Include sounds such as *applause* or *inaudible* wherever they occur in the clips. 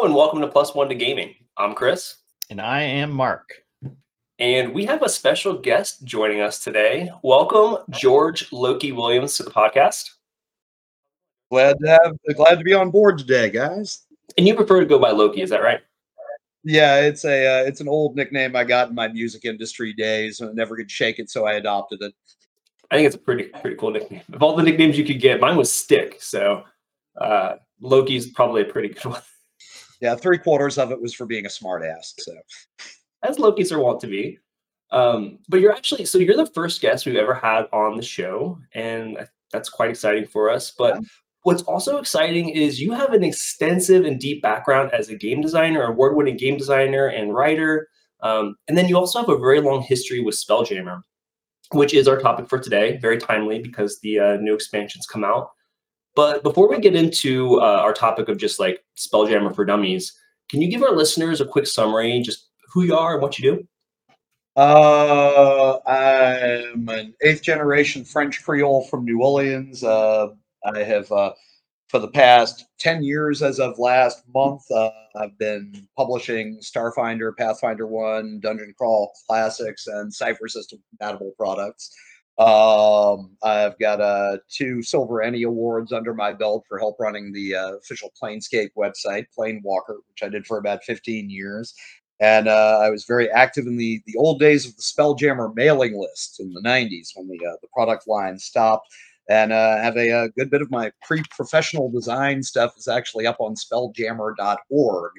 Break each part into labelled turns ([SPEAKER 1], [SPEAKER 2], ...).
[SPEAKER 1] Hello and welcome to Plus One to Gaming. I'm Chris.
[SPEAKER 2] And I am Mark.
[SPEAKER 1] And we have a special guest joining us today. Welcome, George Loki Williams, to the podcast.
[SPEAKER 3] Glad to have glad to be on board today, guys.
[SPEAKER 1] And you prefer to go by Loki, is that right?
[SPEAKER 3] Yeah, it's a uh, it's an old nickname I got in my music industry days. I never could shake it, so I adopted it.
[SPEAKER 1] I think it's a pretty pretty cool nickname. Of all the nicknames you could get, mine was Stick. So uh, Loki's probably a pretty good *laughs* one.
[SPEAKER 3] Yeah, three quarters of it was for being a smartass. So
[SPEAKER 1] as Loki's are wont to be. Um, but you're actually so you're the first guest we've ever had on the show, and that's quite exciting for us. But what's also exciting is you have an extensive and deep background as a game designer, award-winning game designer and writer, um, and then you also have a very long history with Spelljammer, which is our topic for today. Very timely because the uh, new expansions come out. But before we get into uh, our topic of just like Spelljammer for Dummies, can you give our listeners a quick summary, just who you are and what you do?
[SPEAKER 3] Uh, I'm an eighth generation French Creole from New Orleans. Uh, I have, uh, for the past 10 years, as of last month, uh, I've been publishing Starfinder, Pathfinder 1, Dungeon Crawl Classics, and Cypher System compatible products. Um, I've got uh, two Silver ENnie awards under my belt for help running the uh, official Planescape website, Planewalker, which I did for about 15 years. And uh, I was very active in the, the old days of the Spelljammer mailing list in the 90s when the, uh, the product line stopped. And uh, have a, a, good bit of my pre professional design stuff is actually up on spelljammer.org,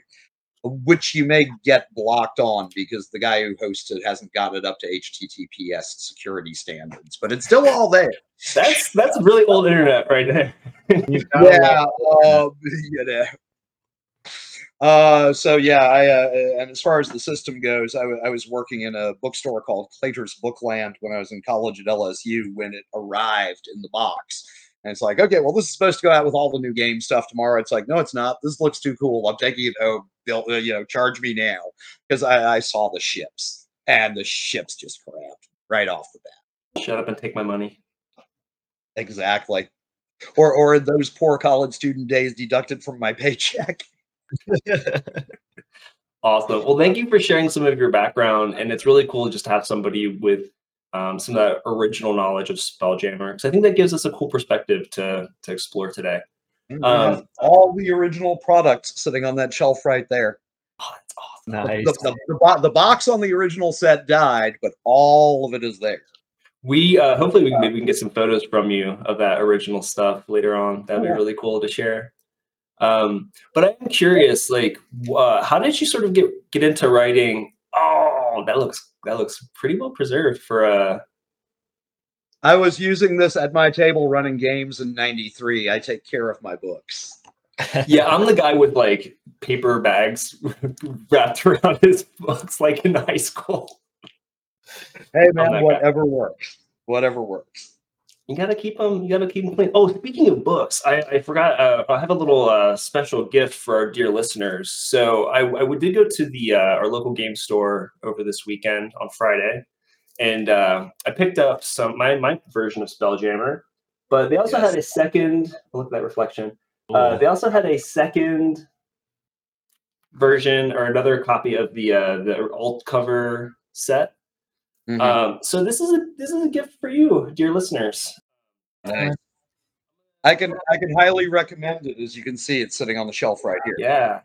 [SPEAKER 3] which you may get blocked on because the guy who hosts it hasn't got it up to HTTPS security standards, but it's still all there.
[SPEAKER 1] That's that's really old internet right there. *laughs*
[SPEAKER 3] yeah, um, *laughs* you know. Uh, so yeah, I uh, and as far as the system goes, I, w- I was working in a bookstore called Claytor's Bookland when I was in college at LSU when it arrived in the box. And it's like, okay, well, this is supposed to go out with all the new game stuff tomorrow. It's like, no, it's not. This looks too cool. I'm taking it home. They'll, uh, you know, charge me now because I, I saw the ships and the ships just cramped right off the bat.
[SPEAKER 1] Shut up and take my money.
[SPEAKER 3] Exactly. Or, or those poor college student days deducted from my paycheck. *laughs*
[SPEAKER 1] awesome. Well, thank you for sharing some of your background, and it's really cool just to have somebody with um, some of that original knowledge of Spelljammer because I think that gives us a cool perspective to to explore today.
[SPEAKER 3] Um, all the original products sitting on that shelf right there.
[SPEAKER 1] Oh, that's awesome.
[SPEAKER 2] Nice.
[SPEAKER 3] The, the, the, bo- the box on the original set died, but all of it is there.
[SPEAKER 1] We uh, hopefully we can, maybe we can get some photos from you of that original stuff later on. That'd be
[SPEAKER 3] Yeah.
[SPEAKER 1] really cool to share. Um, but I'm curious, like, uh, how did you sort of get get into writing? Oh, that looks that looks pretty well preserved for uh
[SPEAKER 3] I was using this at my table running games in 93. I take care of my books. *laughs*
[SPEAKER 1] yeah, I'm the guy with like paper bags *laughs* wrapped around his books like in high school.
[SPEAKER 3] Hey, man,
[SPEAKER 1] guy.
[SPEAKER 3] whatever works. Whatever works.
[SPEAKER 1] You gotta keep them. You gotta keep them clean. Oh, speaking of books, I, I forgot. Uh, I have a little uh, special gift for our dear listeners. So I, I did go to the uh, our local game store over this weekend on Friday, and uh, I picked up some my my version of Spelljammer. But they also
[SPEAKER 3] Yes.
[SPEAKER 1] had a second. Look at that reflection. Uh, they also had a second version or another copy of the uh, the alt cover set.
[SPEAKER 3] Mhm.
[SPEAKER 1] Um, so this is a this is a gift for you, dear listeners.
[SPEAKER 3] Nice. I can I can highly recommend it. As you can see, it's sitting on the shelf right here.
[SPEAKER 1] Yeah.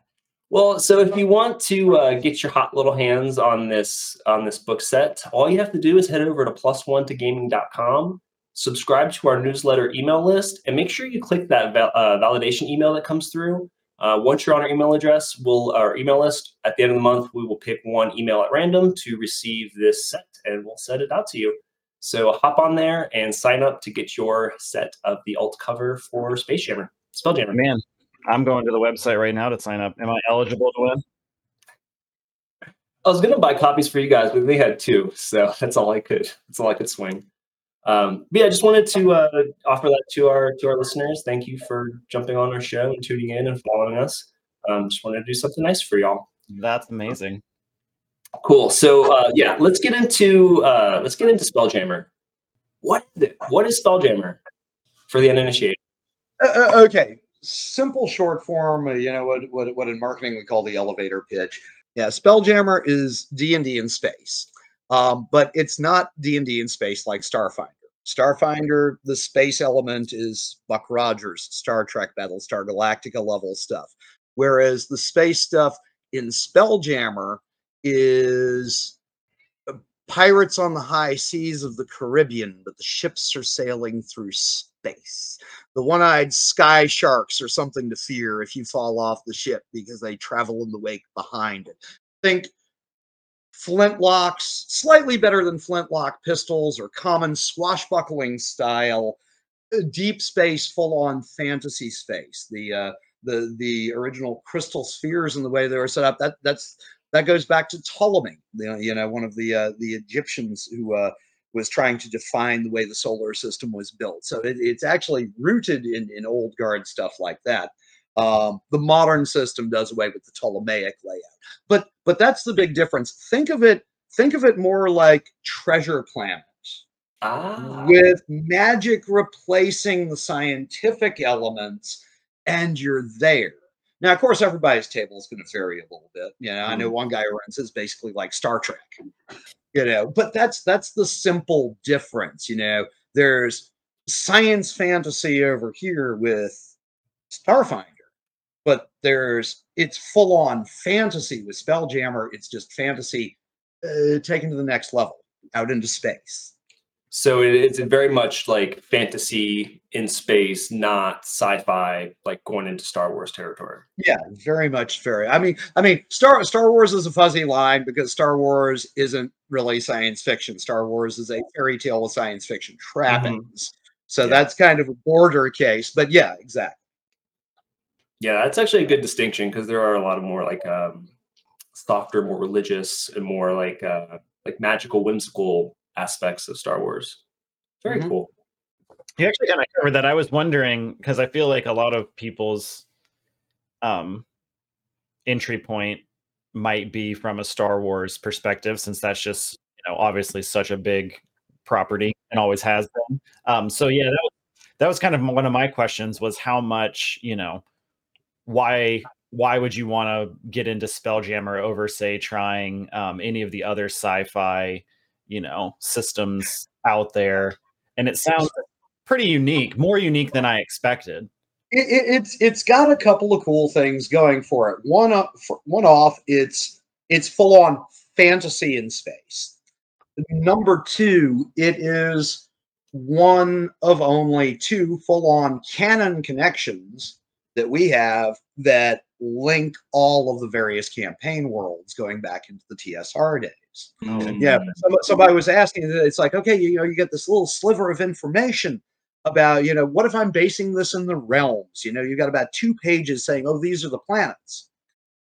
[SPEAKER 1] Well, so if you want to uh, get your hot little hands on this on this book set, all you have to do is head over to plus one to gaming.com, subscribe to our newsletter email list, and make sure you click that val- uh, validation email that comes through. Uh, once you're on our email address, we'll our email list at the end of the month, we will pick one email at random to receive this set, and we'll send it out to you. So hop on there and sign up to get your set of the alt cover for Space Jammer, Spelljammer.
[SPEAKER 2] Man, I'm going to the website right now to sign up. Am I eligible to win?
[SPEAKER 1] I was gonna buy copies for you guys, but they had two, so *laughs* that's all I could. That's all I could swing. Um, but yeah, I just wanted to uh, offer that to our to our listeners. Thank you for jumping on our show and tuning in and following us. Um, just wanted to do something nice for y'all.
[SPEAKER 2] That's amazing.
[SPEAKER 1] Cool. So uh, yeah, let's get into uh, let's get into Spelljammer. What is? What is Spelljammer for the uninitiated?
[SPEAKER 3] Uh, uh, okay, simple short form, uh, you know what, what what in marketing we call the elevator pitch. Yeah, Spelljammer is D and D in space, um, but it's not D and D in space like Starfinder. Starfinder, the space element is Buck Rogers, Star Trek, Battlestar Galactica level stuff, whereas the space stuff in Spelljammer is uh, pirates on the high seas of the Caribbean, but the ships are sailing through space. The one eyed sky sharks are something to fear if you fall off the ship because they travel in the wake behind it. Think flintlocks, slightly better than flintlock pistols or common swashbuckling style, uh, deep space, full on fantasy space. The uh, the the original crystal spheres and the way they were set up that that's that goes back to Ptolemy, you know, one of the uh, the Egyptians who uh, was trying to define the way the solar system was built. So it, it's actually rooted in in old guard stuff like that. Um, the modern system does away with the Ptolemaic layout, but but that's the big difference. Think of it think of it more like Treasure Planet,
[SPEAKER 1] Ah.
[SPEAKER 3] with magic replacing the scientific elements, and you're there. Now, of course, everybody's table is going to vary a little bit. You know, I know one guy who runs is basically like Star Trek. You know, but that's that's the simple difference. You know, there's science fantasy over here with Starfinder, but there's it's full on fantasy with Spelljammer. It's just fantasy uh, taken to the next level, out into space.
[SPEAKER 1] So it, it's very much like fantasy in space, not sci-fi, like going into Star Wars territory.
[SPEAKER 3] Yeah, very much very. I mean, I mean, Star Star Wars is a fuzzy line because Star Wars isn't really science fiction. Star Wars is a fairy tale with science fiction trappings. So
[SPEAKER 1] Yeah.
[SPEAKER 3] that's kind of a border case. But yeah, exactly.
[SPEAKER 1] Yeah, that's actually a good distinction because there are a lot of more like um, softer, more religious, and more like uh, like magical, whimsical aspects of Star Wars. Very
[SPEAKER 3] Mhm.
[SPEAKER 1] cool.
[SPEAKER 2] You actually kind of covered that. I was wondering because I feel like a lot of people's um entry point might be from a Star Wars perspective, since that's just you know obviously such a big property and always has been. Um, so yeah, that was that was kind of one of my questions was how much you know why why would you want to get into Spelljammer over say trying um, any of the other sci-fi you know systems out there? And it sounds pretty unique, more unique than I expected.
[SPEAKER 3] It, it, it's it's got a couple of cool things going for it. One uh, up, one off. It's it's full on fantasy in space. Number two, it is one of only two full on canon connections that we have that link all of the various campaign worlds going back into the TSR days.
[SPEAKER 1] Mm.
[SPEAKER 3] Yeah, some- somebody was asking. It's like, okay, you know, you get this little sliver of information about, you know, what if I'm basing this in the realms? You know, you've got about two pages saying, oh, these are the planets.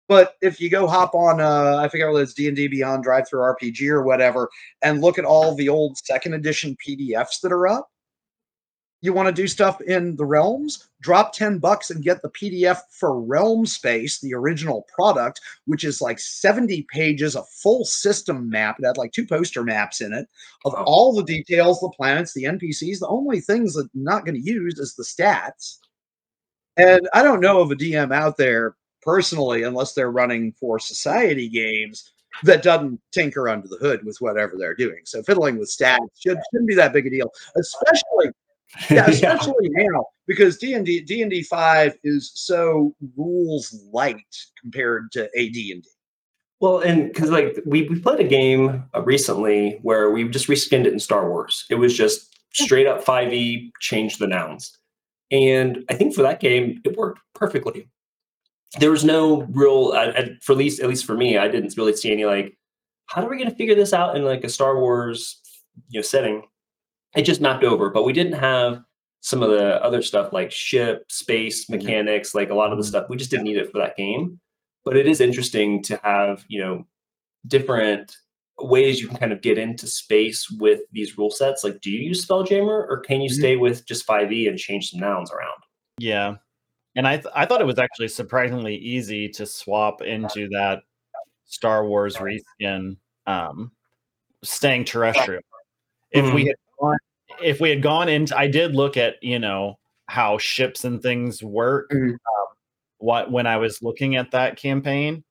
[SPEAKER 3] But if you go hop on, uh, I forget whether it's D and D Beyond DriveThruRPG or whatever, and look at all the old second edition PDFs that are up, you want to do stuff in the realms? Drop ten bucks and get the PDF for Realm Space, the original product, which is like 70 pages, a full system map. It had like two poster maps in it of
[SPEAKER 1] Wow.
[SPEAKER 3] all the details, the planets, the NPCs. The only things that I'm not going to use is the stats. And I don't know of a DM out there personally, unless they're running for society games, that doesn't tinker under the hood with whatever they're doing. So fiddling with stats should, shouldn't be that big a deal, especially *laughs* yeah, especially now because D and D D and D five is so rules light compared to AD and D.
[SPEAKER 1] Well, and because like we, we played a game uh, recently where we just reskinned it in Star Wars. It was just straight up 5e, changed the nouns. And I think for that game, it worked perfectly. There was no real, for at least at least for me, I didn't really see any like, how are we going to figure this out in like a Star Wars, you know, setting? It just mapped over, but we didn't have some of the other stuff like ship, space mechanics, like a lot of the stuff. We just didn't need it for that game but it is interesting to have you know different ways you can kind of get into space with these rule sets like do you use spelljammer or can you
[SPEAKER 3] Mhm.
[SPEAKER 1] stay with just 5e and change some nouns around
[SPEAKER 2] Yeah. And I th- I thought it was actually surprisingly easy to swap into that Star Wars reskin um staying terrestrial. If we had if we had gone into I did look at, you know, how ships and things work.
[SPEAKER 3] Mhm.
[SPEAKER 2] Um, what when I was looking at that campaign,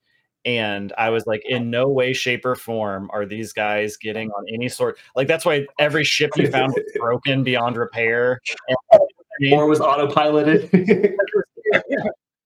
[SPEAKER 2] and I was like, in no way, shape, or form are these guys getting on any sort. Like that's why every ship you found was *laughs* broken beyond repair. And, *laughs*
[SPEAKER 1] or was autopiloted. *laughs*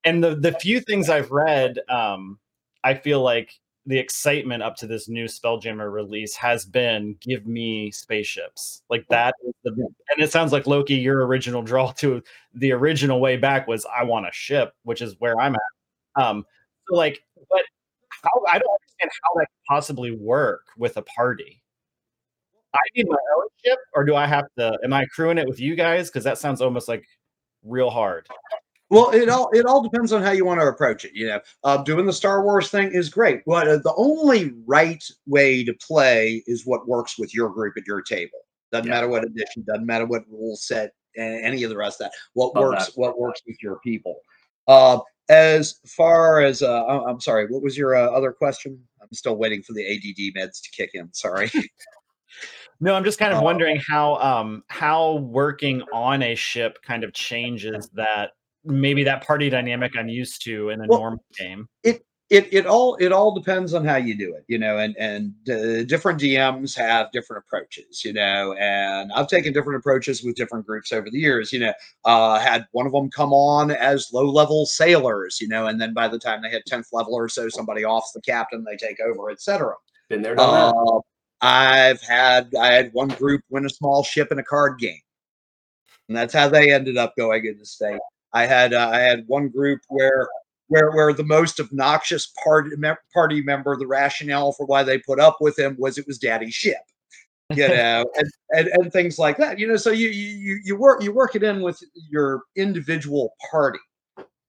[SPEAKER 2] and the the few things I've read, um, I feel like the excitement up to this new Spelljammer release has been give me spaceships. Like that is the and it sounds like Loki, your original draw to the original way back was I want a ship, which is where I'm at. Um, so like, but how I don't understand how that could possibly work with a party. I need my own ship, or do I have to? Am I crewing it with you guys? Because that sounds almost like real hard.
[SPEAKER 3] Well, it all it all depends on how you want to approach it. You know, uh, doing the Star Wars thing is great, but uh, the only right way to play is what works with your group at your table. Doesn't
[SPEAKER 2] Yeah.
[SPEAKER 3] matter what edition, doesn't matter what rule set, and any of the rest of that. What
[SPEAKER 1] Love
[SPEAKER 3] works,
[SPEAKER 1] that.
[SPEAKER 3] what works with your people. Uh, as far as uh, I'm sorry, what was your uh, other question? I'm still waiting for the ADD meds to kick in. Sorry. *laughs*
[SPEAKER 2] No, I'm just kind of
[SPEAKER 3] Uh,
[SPEAKER 2] wondering how um how working on a ship kind of changes that maybe that party dynamic I'm used to in a
[SPEAKER 3] Well,
[SPEAKER 2] normal game.
[SPEAKER 3] it it it all it all depends on how you do it you know and and uh, different dms have different approaches you know and i've taken different approaches with different groups over the years you know uh had one of them come on as low level sailors you know and then by the time they hit 10th level or so somebody offs the captain they take over etc
[SPEAKER 1] Been there, done that.
[SPEAKER 3] uh, i've had i had one group win a small ship in a card game and that's how they ended up going into state i had uh, i had one group where where where the most obnoxious party party member the rationale for why they put up with him was it was daddy's ship you *laughs* know and, and and things like that you know so you you you work you work it in with your individual party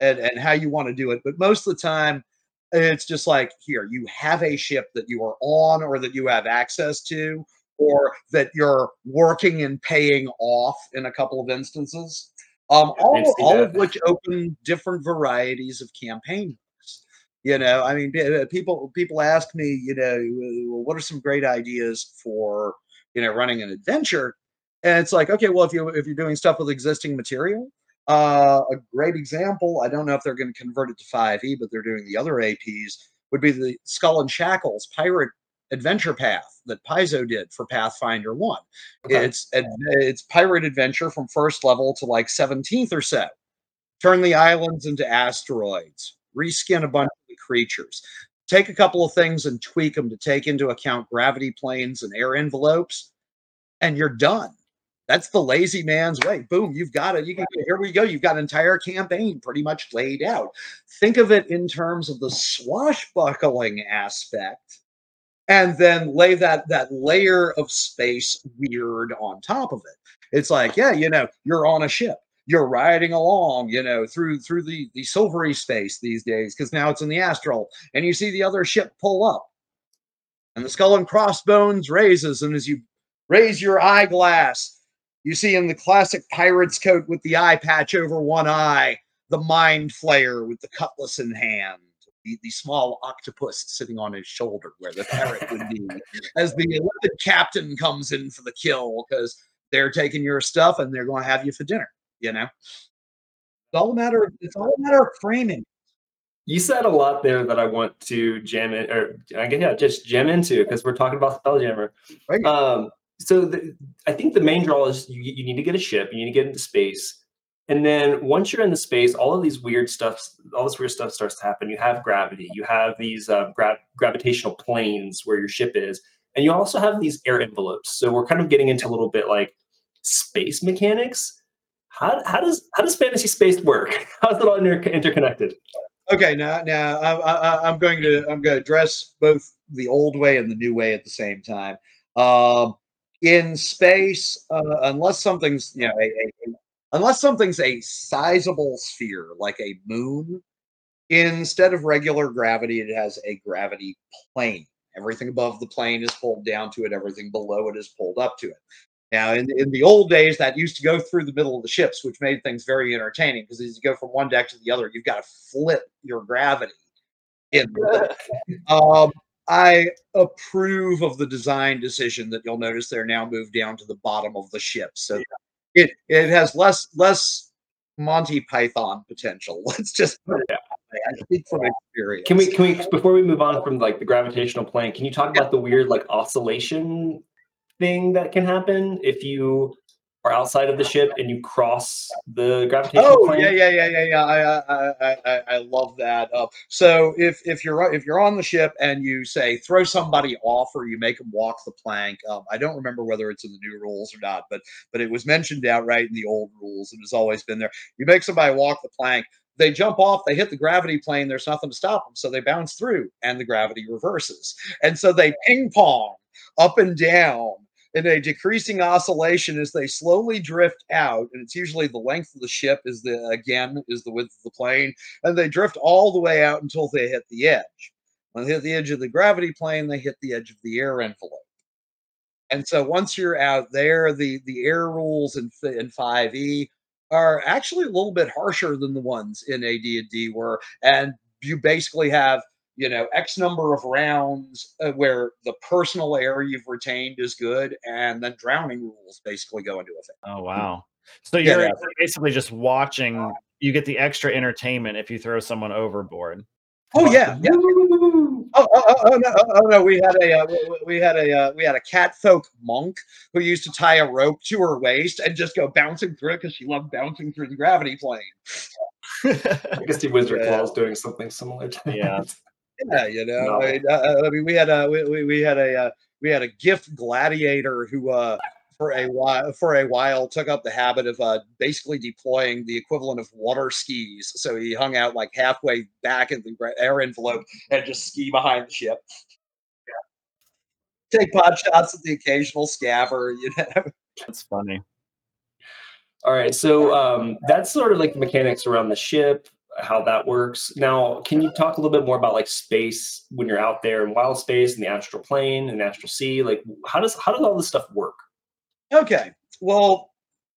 [SPEAKER 3] and and how you want to do it but most of the time it's just like here you have a ship that you are on or that you have access to or that you're working and paying off in a couple of instances um, all, all
[SPEAKER 1] that.
[SPEAKER 3] of which open different varieties of campaign books. you know i mean uh, people people ask me you know what are some great ideas for you know running an adventure and it's like okay well if you if you're doing stuff with existing material uh, a great example i don't know if they're going to convert it to 5e but they're doing the other aps would be the skull and shackles pirate adventure path that paizo did for pathfinder 1
[SPEAKER 1] Okay.
[SPEAKER 3] it's it's pirate adventure from first level to like 17th or so. Turn the islands into asteroids reskin a bunch of the creatures take a couple of things and tweak them to take into account gravity planes and air envelopes and you're done. That's the lazy man's way. Boom you've got it. You can here we go. You've got an entire campaign pretty much laid out. Think of it in terms of the swashbuckling aspect and then lay that that layer of space weird on top of it. It's like yeah you know you're on a ship. You're riding along you know through through the the silvery space these days because now it's in the astral and you see the other ship pull up. And the skull and crossbones raises and as you raise your eyeglass you see in the classic pirate's coat with the eye patch over one eye the mind flayer with the cutlass in hand the, the small octopus sitting on his shoulder where the parrot would be as the Olympic captain comes in for the kill because they're taking your stuff and they're going to have you for dinner. You know, it's all a matter. Of, it's all a matter of framing.
[SPEAKER 1] You said a lot there that I want to jam in, or I guess yeah, just jam into because we're talking about Spelljammer.
[SPEAKER 3] Right.
[SPEAKER 1] Um, so the, I think the main draw is you, you need to get a ship, you need to get into space, and then once you're in the space, all of these weird stuff, all this weird stuff starts to happen. You have gravity, you have these uh, gra- gravitational planes where your ship is, and you also have these air envelopes. So we're kind of getting into a little bit like space mechanics. How, how does how does fantasy space work? *laughs* How's it all inter- interconnected?
[SPEAKER 3] Okay, now now I, I'm going to I'm going to address both the old way and the new way at the same time. Um, in space, uh, unless something's you know a- unless something's a sizable sphere like a moon, instead of regular gravity, it has a gravity plane. Everything above the plane is pulled down to it. Everything below it is pulled up to it. Now, in, in the old days, that used to go through the middle of the ships, which made things very entertaining because as you go from one deck to the other, you've got to flip your gravity. In *laughs* um, I approve of the design decision that you'll notice they're now moved down to the bottom of the ship, so it it has less less Monty Python potential. *laughs* Let's just
[SPEAKER 1] put it.
[SPEAKER 3] I speak from experience.
[SPEAKER 1] Can we can we before we move on from like the gravitational plane, can you talk about the weird like oscillation thing that can happen if you are outside of the ship and you cross the gravitational
[SPEAKER 3] oh
[SPEAKER 1] plane?
[SPEAKER 3] yeah yeah yeah yeah yeah I I I I, I love that. Uh, so if if you're if you're on the ship and you say throw somebody off or you make them walk the plank, um, I don't remember whether it's in the new rules or not, but but it was mentioned outright in the old rules and has always been there. You make somebody walk the plank. They jump off, they hit the gravity plane, there's nothing to stop them. So they bounce through and the gravity reverses. And so they ping pong up and down in a decreasing oscillation as they slowly drift out and it's usually the length of the ship is the again is the width of the plane and they drift all the way out until they hit the edge. When they hit the edge of the gravity plane they hit the edge of the air envelope. And so once you're out there the the air rules in, in 5e are actually a little bit harsher than the ones in AD&D were and you basically have you know x number of rounds uh, where the personal air you've retained is good and then drowning rules basically go into effect
[SPEAKER 2] oh wow so you're yeah, basically just watching you get the extra entertainment if you throw someone overboard
[SPEAKER 3] oh yeah, yeah. Oh, oh, oh, oh, no, oh, no, we had a uh, we had a uh, we had a cat folk monk who used to tie a rope to her waist and just go bouncing through it because she loved bouncing through the gravity plane. *laughs*
[SPEAKER 1] I guess the Wizard yeah. Claw is doing something similar to
[SPEAKER 2] yeah.
[SPEAKER 1] that.
[SPEAKER 3] Yeah, you know, no. I, mean, uh, I, mean, we had a we, we had a uh, we had a gith gladiator who uh, for a while for a while took up the habit of uh, basically deploying the equivalent of water skis. So he hung out like halfway back in the air envelope and just ski behind the ship. Yeah. Take pot shots at the occasional scavver, you know.
[SPEAKER 2] That's funny.
[SPEAKER 1] All right, so um, that's sort of like the mechanics around the ship how that works. Now, can you talk a little bit more about like space when you're out there in wild space in the astral plane and astral sea? Like how does how does all this stuff work?
[SPEAKER 3] Okay. Well,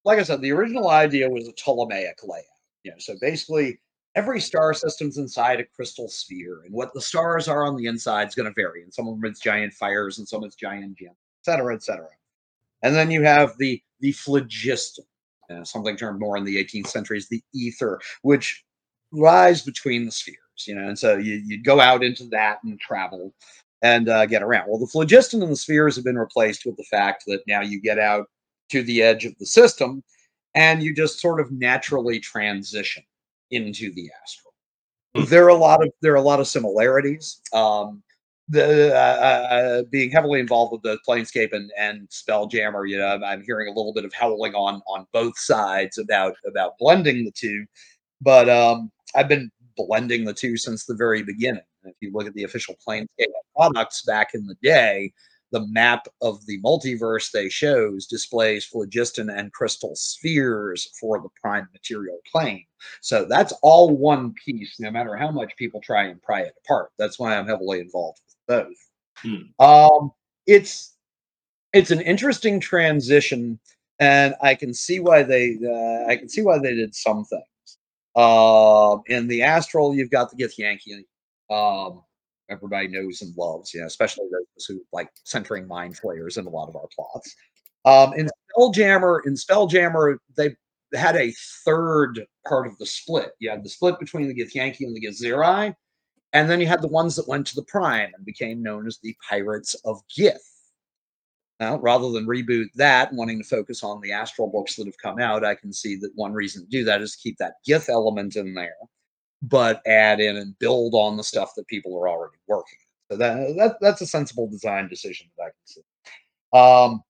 [SPEAKER 3] like I said, the original idea was a Ptolemaic layout. You know, so basically every star system's inside a crystal sphere, and what the stars are on the inside is going to vary. And some of them it's giant fires, and some it's giant gems, et cetera, et cetera. And then you have the the phlogiston, uh, something termed more in the 18th century as the ether, which rise between the spheres, you know, and so you, you'd go out into that and travel and uh, get around. Well, the phlogiston and the spheres have been replaced with the fact that now you get out to the edge of the system and you just sort of naturally transition into the astral. Hmm. There are a lot of there are a lot of similarities. Um, the uh, uh, uh being heavily involved with the Planescape and and Spelljammer, you know, I'm hearing a little bit of howling on on both sides about about blending the two. But um, I've been blending the two since the very beginning. If you look at the official Planescape products back in the day, the map of the multiverse they shows displays phlogiston and crystal spheres for the prime material plane. So that's all one piece, no matter how much people try and pry it apart. That's why I'm heavily involved with both. Hmm. Um, it's it's an interesting transition, and I can see why they uh, I can see why they did some things. Um, in the Astral, you've got the Githyanki. Um, everybody knows and loves, you know, especially those who like centering mind flayers in a lot of our plots. Um, in Spelljammer, in Spelljammer, they had a third part of the split. You had the split between the Githyanki and the Githzerai, and then you had the ones that went to the Prime and became known as the Pirates of Gith. Now, rather than reboot that, wanting to focus on the astral books that have come out, I can see that one reason to do that is to keep that Gith element in there, but add in and build on the stuff that people are already working. So that, that that's a sensible design decision that I can see. Um,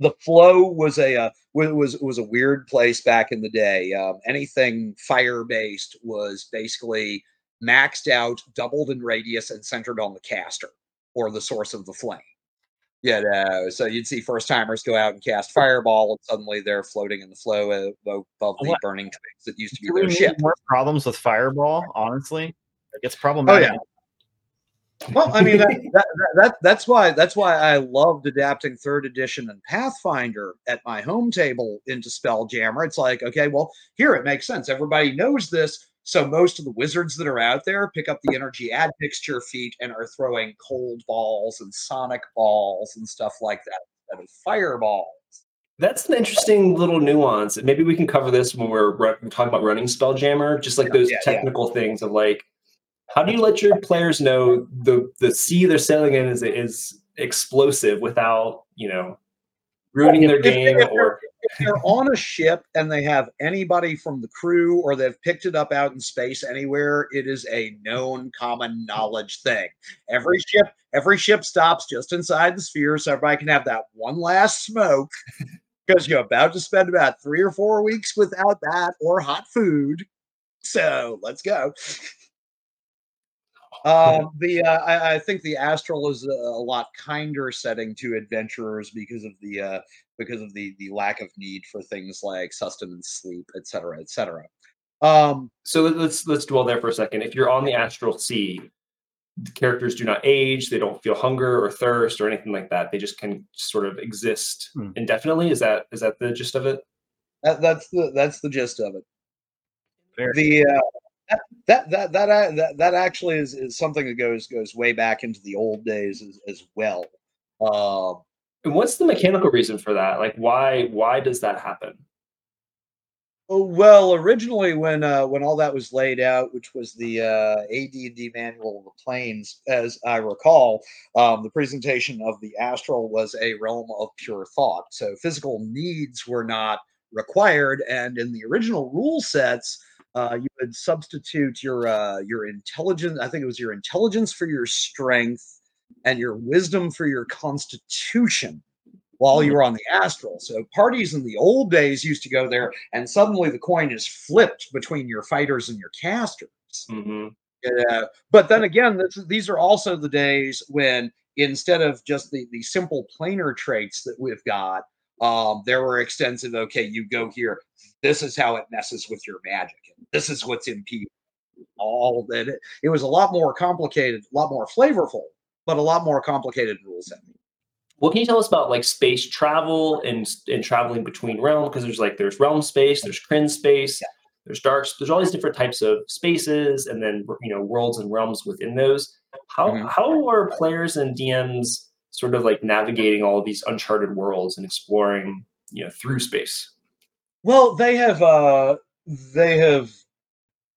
[SPEAKER 3] the flow was a uh, was was a weird place back in the day. Um, anything fire based was basically maxed out, doubled in radius, and centered on the caster or the source of the flame. You know, so you'd see first timers go out and cast fireball, and suddenly they're floating in the flow above the what? burning twigs that used to be Do their ship.
[SPEAKER 2] More problems with fireball, honestly. It's problematic.
[SPEAKER 3] Oh, yeah. Well, I mean *laughs* that, that, that, that's why that's why I loved adapting third edition and Pathfinder at my home table into Spelljammer. It's like, okay, well, here it makes sense. Everybody knows this. So most of the wizards that are out there pick up the energy admixture feat and are throwing cold balls and sonic balls and stuff like that instead of fireballs.
[SPEAKER 1] That's an interesting little nuance. Maybe we can cover this when we're talking about running Spelljammer, just like those yeah, technical yeah. things of like, how do you let your players know the the sea they're sailing in is is explosive without you know ruining their game or
[SPEAKER 3] if they're on a ship and they have anybody from the crew or they've picked it up out in space anywhere, it is a known common knowledge thing. Every ship, every ship stops just inside the sphere so everybody can have that one last smoke because you're about to spend about three or four weeks without that or hot food. So let's go. Um, the uh, I, I, think the astral is a, a, lot kinder setting to adventurers because of the uh, because of the the lack of need for things like sustenance, sleep, etc., etc. Um,
[SPEAKER 1] so let's let's dwell there for a second. If you're on the astral sea, the characters do not age; they don't feel hunger or thirst or anything like that. They just can sort of exist hmm. indefinitely. Is that is that the gist of it?
[SPEAKER 3] That, that's the that's the gist of it. Fair. The uh, that that that uh, that that actually is, is something that goes goes way back into the old days as, as well. Uh,
[SPEAKER 1] and what's the mechanical reason for that? Like, why why does that happen?
[SPEAKER 3] Oh, well, originally when uh, when all that was laid out, which was the uh, AD&D manual of the planes, as I recall, um, the presentation of the astral was a realm of pure thought. So physical needs were not required, and in the original rule sets, uh, you would substitute your uh, your intelligence. I think it was your intelligence for your strength and your wisdom for your constitution while you hmm. were on the astral. So parties in the old days used to go there, and suddenly the coin is flipped between your fighters and your casters. Mm-hmm. Uh, but then again, this, these are also the days when instead of just the, the simple planar traits that we've got, um, there were extensive, okay, you go here. This is how it messes with your magic. And this is what's in P. All that it, it was a lot more complicated, a lot more flavorful, but a lot more complicated rules.
[SPEAKER 1] What can you tell us about like space travel and and traveling between realms? Because there's like there's realm space, there's Krynn space, yeah. there's dark, there's all these different types of spaces, and then you know worlds and realms within those. How mm-hmm. how are players and DMs sort of like navigating all of these uncharted worlds and exploring you know through space
[SPEAKER 3] well they have uh they have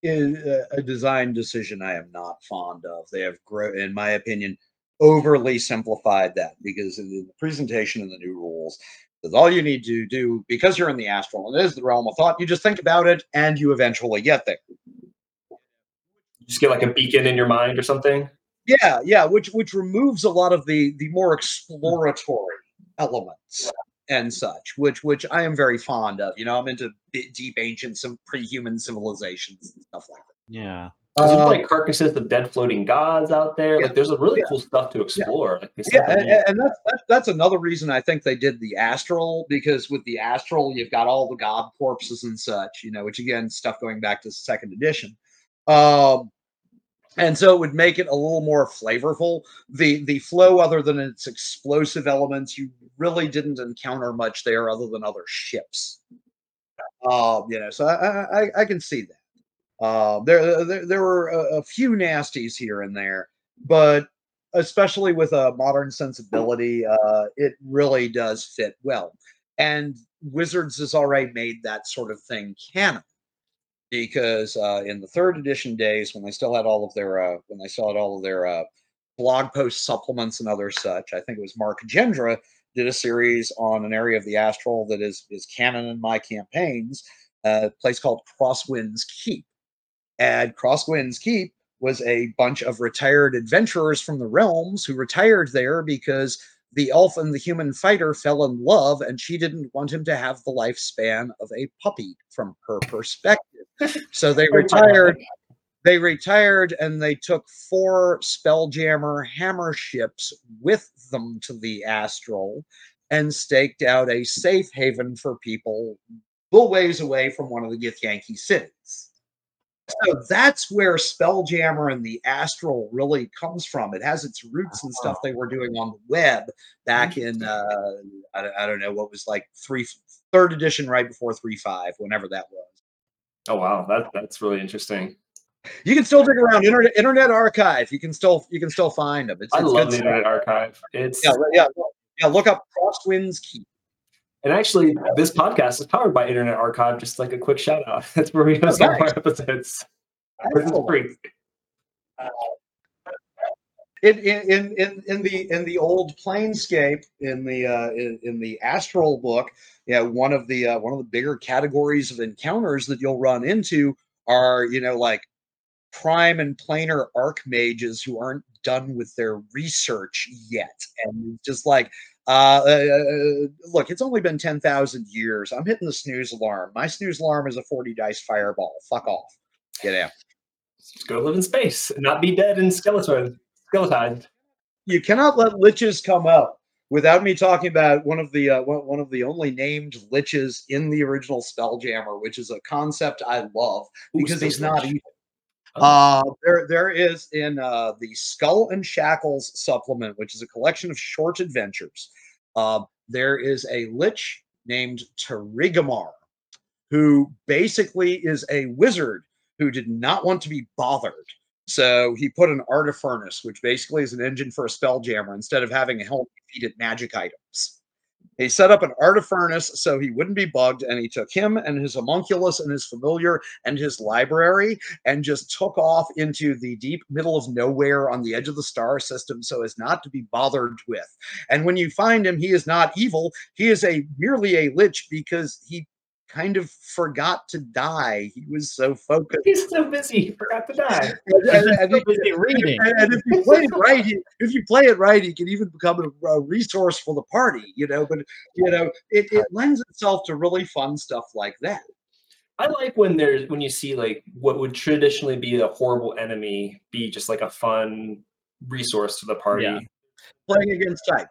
[SPEAKER 3] a design decision i am not fond of they have grown in my opinion overly simplified that because in the presentation of the new rules is all you need to do because you're in the astral and it is the realm of thought you just think about it and you eventually get there
[SPEAKER 1] you just get like a beacon in your mind or something
[SPEAKER 3] yeah, yeah, which which removes a lot of the the more exploratory elements and such, which which I am very fond of. You know, I'm into deep ancient some pre-human civilizations and stuff like that.
[SPEAKER 2] Yeah.
[SPEAKER 1] There's uh, like carcasses of dead floating gods out there. Yeah, like there's a really yeah, cool stuff to explore.
[SPEAKER 3] Yeah, like yeah and, and, that's, that's that's another reason I think they did the astral because with the astral you've got all the god corpses and such. You know, which again stuff going back to second edition. Um, and so it would make it a little more flavorful. The the flow, other than its explosive elements, you really didn't encounter much there, other than other ships. Uh, you know, so I I, I can see that. Uh, there, there there were a, a, few nasties here and there, but especially with a modern sensibility, uh, it really does fit well. And Wizards has already made that sort of thing canon because uh, in the third edition days, when they still had all of their uh, when they still had all of their uh, blog post supplements and other such, I think it was Mark Gendra did a series on an area of the astral that is is canon in my campaigns, a place called Crosswinds Keep, and Crosswinds Keep was a bunch of retired adventurers from the realms who retired there because the elf and the human fighter fell in love and she didn't want him to have the lifespan of a puppy from her perspective *laughs* so they retired. They retired and they took four Spelljammer hammer ships with them to the Astral and staked out a safe haven for people little ways away from one of the Githyanki cities. So that's where Spelljammer and the Astral really comes from. It has its roots and stuff they were doing on the web back in uh, I, I, don't know what was like three third edition right before three five, whenever that was.
[SPEAKER 1] Oh wow, that that's really interesting.
[SPEAKER 3] You can still dig around internet Internet Archive. You can still you can still find them.
[SPEAKER 1] It's, I it's love the Internet Archive. It's
[SPEAKER 3] yeah yeah yeah. Look up Crosswinds Keep.
[SPEAKER 1] And actually, this podcast is powered by Internet Archive. Just like a quick shout out. *laughs* That's where we
[SPEAKER 3] Oh,
[SPEAKER 1] host all our episodes. This is free.
[SPEAKER 3] in in in in the in the old planescape in the uh in, in the astral book yeah one of the uh, one of the bigger categories of encounters that you'll run into are you know like prime and planar archmages who aren't done with their research yet and just like uh, uh look it's only been 10,000 years. I'm hitting the snooze alarm. My snooze alarm is a 40 dice fireball. Fuck off. Get out.
[SPEAKER 1] Just go live in space and not be dead and skeleton skeletized.
[SPEAKER 3] you cannot let liches come out without me talking about one of the uh, one, of the only named liches in the original Spelljammer, which is a concept I love because
[SPEAKER 1] space
[SPEAKER 3] he's not evil.
[SPEAKER 1] Oh.
[SPEAKER 3] Uh, there there is in uh, the Skull and Shackles supplement, which is a collection of short adventures. Uh, there is a lich named Terigamar, who basically is a wizard who did not want to be bothered. So he put an artifurnace, which basically is an engine for a spelljammer, instead of having a helmet it magic items. He set up an artifurnace so he wouldn't be bugged, and he took him and his homunculus and his familiar and his library and just took off into the deep middle of nowhere on the edge of the star system so as not to be bothered with. And when you find him, he is not evil. He is a merely a lich because he kind of forgot to die. He was so focused.
[SPEAKER 1] He's so busy, he forgot to die. *laughs*
[SPEAKER 3] And, and- and
[SPEAKER 2] So
[SPEAKER 3] if-
[SPEAKER 2] busy reading.
[SPEAKER 3] and- and if you play it right, he, if you play it right, he can even become a, a resource for the party. You know, but you know, it, it lends itself to really fun stuff like that.
[SPEAKER 1] I like when there's when you see like what would traditionally be a horrible enemy be just like a fun resource to the party.
[SPEAKER 2] Yeah.
[SPEAKER 3] Playing against type.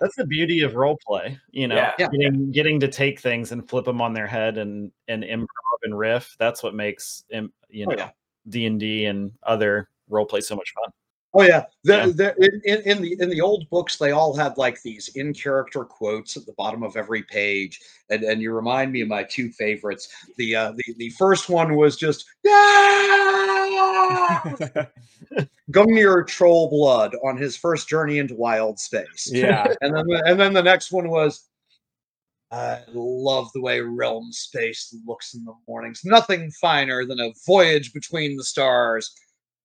[SPEAKER 2] That's the beauty of role play, you know,
[SPEAKER 1] Yeah.
[SPEAKER 3] Yeah.
[SPEAKER 2] getting getting to take things and flip them on their head and and improv and riff. That's what makes im- you
[SPEAKER 3] Oh,
[SPEAKER 2] know
[SPEAKER 3] yeah.
[SPEAKER 2] D and D and other role play so much fun.
[SPEAKER 3] Oh yeah, the,
[SPEAKER 2] Yeah.
[SPEAKER 3] the, in, in, the in the old books, they all had like these in character quotes at the bottom of every page, and and you remind me of my two favorites. The uh, the the first one was just *laughs* "Ah!" Gungnir Troll Blood on his first journey into wild space.
[SPEAKER 4] yeah. *laughs*
[SPEAKER 3] and then the, and then the next one was I love the way realm space looks in the mornings. Nothing finer than a voyage between the stars.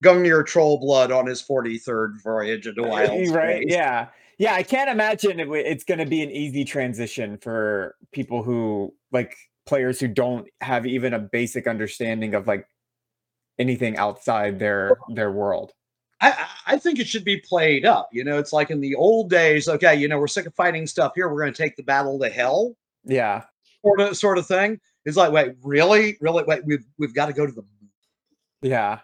[SPEAKER 3] Gungnir Troll Blood on his 43rd voyage into uh, wild space.
[SPEAKER 4] right. Yeah. Yeah. I can't imagine it, w- it's going to be an easy transition for people who like players who don't have even a basic understanding of like anything outside their their world.
[SPEAKER 3] I, I- I think it should be played up. You know, it's like in the old days. Okay, you know, we're sick of fighting stuff here. We're going to take the battle to hell,
[SPEAKER 4] Yeah.
[SPEAKER 3] sort of, sort of thing. It's like, wait, really, really, wait, we've we've got to go to the
[SPEAKER 4] Yeah.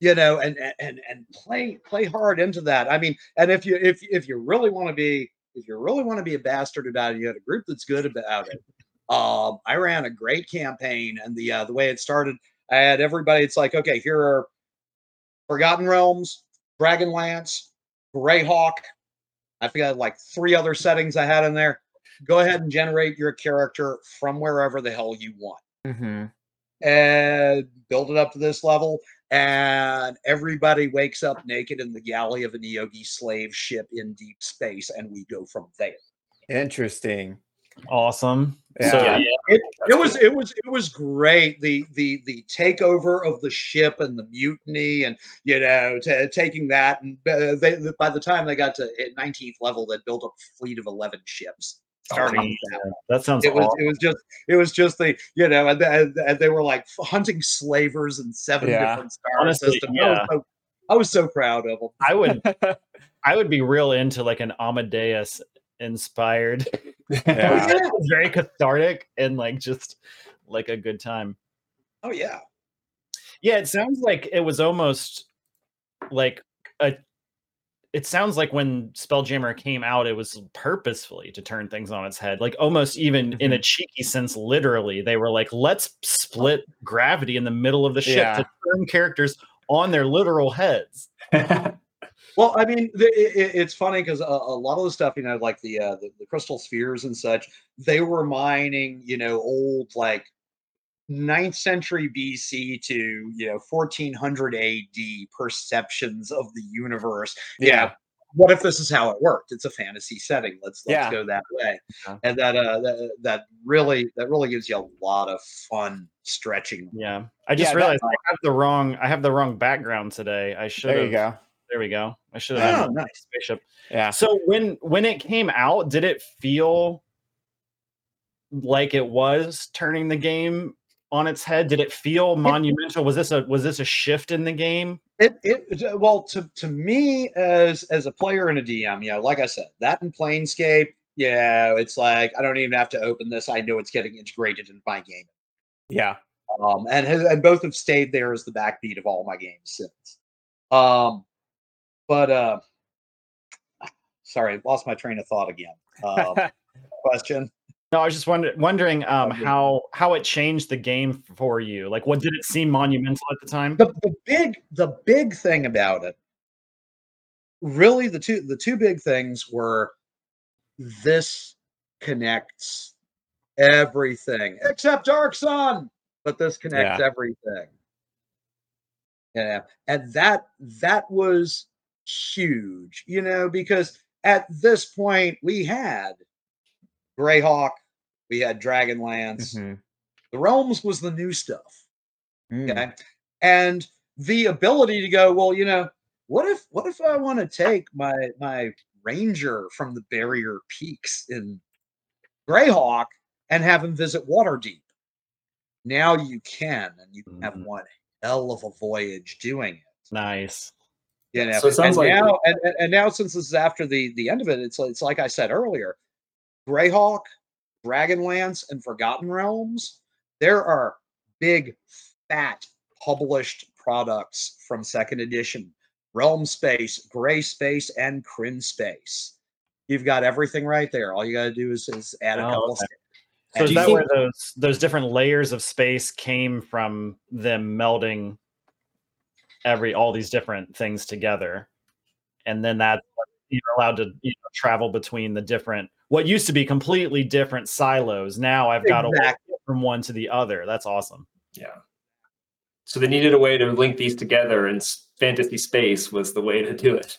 [SPEAKER 3] You know and and and play play hard into that. I mean and if you if if you really want to be if you really want to be a bastard about it you had a group that's good about it. Um i ran a great campaign and the uh the way it started i had everybody it's like okay here are forgotten realms dragonlance greyhawk. I forgot like three other settings i had in there. Go ahead and generate your character from wherever the hell you want.
[SPEAKER 4] Hmm
[SPEAKER 3] and build it up to this level. And everybody wakes up naked in the galley of a Neogi slave ship in deep space, and we go from there.
[SPEAKER 4] Interesting.
[SPEAKER 2] Awesome.
[SPEAKER 4] Yeah.
[SPEAKER 2] So
[SPEAKER 1] Yeah.
[SPEAKER 2] yeah,
[SPEAKER 3] It, it was it was it was great. The the the takeover of the ship and the mutiny, and you know, ta taking that. And uh, they, by the time they got to 19th level, they built up a fleet of 11 ships. Oh, starting with that.
[SPEAKER 2] that sounds
[SPEAKER 3] it was
[SPEAKER 2] awesome.
[SPEAKER 3] it was just it was just the you know and, and, and they were like hunting slavers in seven
[SPEAKER 4] Yeah.
[SPEAKER 3] different star
[SPEAKER 2] Honestly,
[SPEAKER 3] systems. I, was so, I was so proud of them.
[SPEAKER 2] I would *laughs* I would be real into like an Amadeus inspired.
[SPEAKER 4] Yeah.
[SPEAKER 2] It's *laughs* very cathartic and like just like a good time.
[SPEAKER 3] Oh yeah,
[SPEAKER 2] Yeah, it sounds like it was almost like a. It sounds like when Spelljammer came out, it was purposefully to turn things on its head. Like almost even in a cheeky sense, literally, they were like, "Let's split gravity in the middle of the ship
[SPEAKER 4] Yeah.
[SPEAKER 2] to turn characters on their literal heads." *laughs*
[SPEAKER 3] Well, I mean, the, it, it's funny because a, a lot of the stuff, you know, like the, uh, the the crystal spheres and such, they were mining, you know, old like 9th century BC to you know 1400 AD perceptions of the universe.
[SPEAKER 4] Yeah.
[SPEAKER 3] what if this is how it worked? It's a fantasy setting. Let's let's
[SPEAKER 4] Yeah.
[SPEAKER 3] go that way.
[SPEAKER 2] Yeah.
[SPEAKER 3] And that uh that, that really that really gives you a lot of fun stretching.
[SPEAKER 2] Yeah. I just realized I have the wrong I have the wrong background today. I should
[SPEAKER 4] There you go.
[SPEAKER 2] There we go. I should have
[SPEAKER 3] Oh, nice.
[SPEAKER 2] spaceship.
[SPEAKER 4] Yeah.
[SPEAKER 2] So when when it came out, did it feel like it was turning the game on its head? Did it feel monumental? Was this a was this a shift in the game?
[SPEAKER 3] It it well to to me as as a player and a DM, you know, like I said, that in Planescape, yeah, it's like I don't even have to open this. I know it's getting integrated into my game.
[SPEAKER 4] Yeah.
[SPEAKER 3] Um, and has, and both have stayed there as the backbeat of all my games since. Um, but uh, *sighs* sorry, lost my train of thought again. Um, *laughs* question.
[SPEAKER 2] No, I was just wonder, wondering um, how how it changed the game for you. Like, what did it seem monumental at the time?
[SPEAKER 3] the, the big the big thing about it really the two the two big things were this connects everything except dark sun but this connects everything yeah and that that was huge you know because at this point we had greyhawk we had dragonlance
[SPEAKER 4] Mhm.
[SPEAKER 3] the realms was the new stuff
[SPEAKER 4] Mm.
[SPEAKER 3] okay and the ability to go well you know what if what if i want to take my my ranger from the barrier peaks in greyhawk and have him visit waterdeep now you can and you can have
[SPEAKER 2] Mhm.
[SPEAKER 3] one hell of a voyage doing it
[SPEAKER 2] Nice.
[SPEAKER 3] you know
[SPEAKER 1] So it sounds
[SPEAKER 3] and
[SPEAKER 1] like-
[SPEAKER 3] now and, and- and now since this is after the the end of it it's it's like i said earlier greyhawk dragonlance and forgotten realms there are big fat published products from second edition realm space Grey space and Krynn space. You've got everything right there. All you got to do is, is add a
[SPEAKER 2] Oh,
[SPEAKER 3] couple
[SPEAKER 2] okay. So is that
[SPEAKER 1] think-
[SPEAKER 2] where those those different layers of space came from them melding every all these different things together, and then that you're allowed to you know, travel between the different what used to be completely different silos. Now I've got to
[SPEAKER 3] Exactly.
[SPEAKER 2] walk from one to the other. That's awesome.
[SPEAKER 1] Yeah. So they needed a way to link these together, and fantasy space was the way to do it.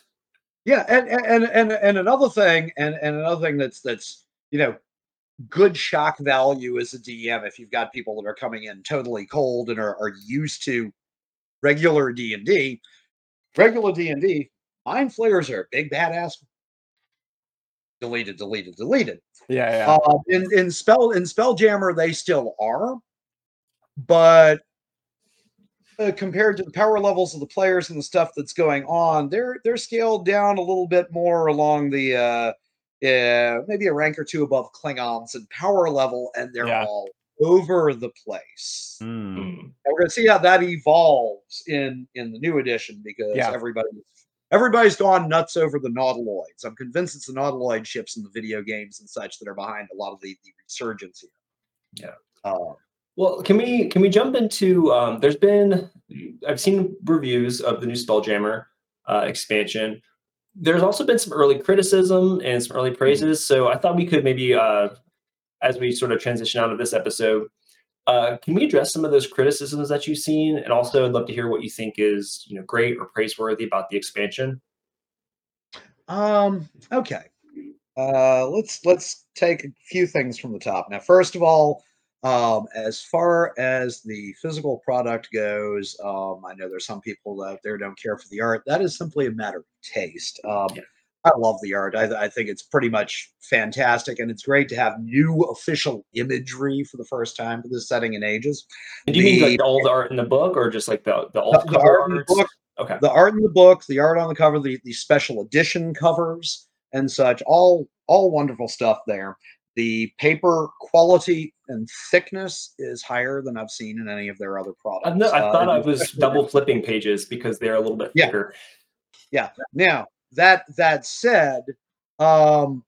[SPEAKER 3] Yeah, and and and and another thing, and and another thing that's that's you know good shock value as a DM if you've got people that are coming in totally cold and are, are used to regular D and D. Regular D and D, mind flayers are a big badass. Deleted, deleted, deleted.
[SPEAKER 4] Yeah. Yeah.
[SPEAKER 3] Uh, in in spell in Spelljammer, they still are, but uh, compared to the power levels of the players and the stuff that's going on, they're they're scaled down a little bit more along the uh, yeah maybe a rank or two above Klingons in power level, and they're
[SPEAKER 4] Yeah.
[SPEAKER 3] all over the place.
[SPEAKER 1] Mm.
[SPEAKER 3] And we're gonna see how that evolves in in the new edition because
[SPEAKER 4] Yeah.
[SPEAKER 3] everybody everybody's gone nuts over the nautiloids. I'm convinced it's the nautiloid ships in the video games and such that are behind a lot of the, the resurgence here.
[SPEAKER 1] Yeah.
[SPEAKER 3] Uh,
[SPEAKER 1] Well, can we can we jump into? Um, there's been I've seen reviews of the new Spelljammer uh, expansion. There's also been some early criticism and some early praises. So I thought we could maybe, uh, as we sort of transition out of this episode, uh, can we address some of those criticisms that you've seen? And also, I'd love to hear what you think is you know great or praiseworthy about the expansion.
[SPEAKER 3] Um, okay. Uh, let's let's take a few things from the top. Now, first of all, um, as far as the physical product goes, um, I know there's some people out there don't care for the art. That is simply a matter of taste. Um,
[SPEAKER 1] Yeah.
[SPEAKER 3] I love the art. I, I think it's pretty much fantastic, and it's great to have new official imagery for the first time for this setting in ages.
[SPEAKER 1] And do you mean
[SPEAKER 3] The-
[SPEAKER 1] like all the art in the book, or just like the the
[SPEAKER 3] The, the art in the book,
[SPEAKER 1] Okay.
[SPEAKER 3] the art in the book, the art on the cover, the, the special edition covers and such, all all wonderful stuff there. The paper quality and thickness is higher than I've seen in any of their other products.
[SPEAKER 1] I, I
[SPEAKER 3] Uh,
[SPEAKER 1] thought I was double flipping pages because they're a little bit
[SPEAKER 3] Yeah.
[SPEAKER 1] thicker.
[SPEAKER 3] Yeah. Now that that said, um,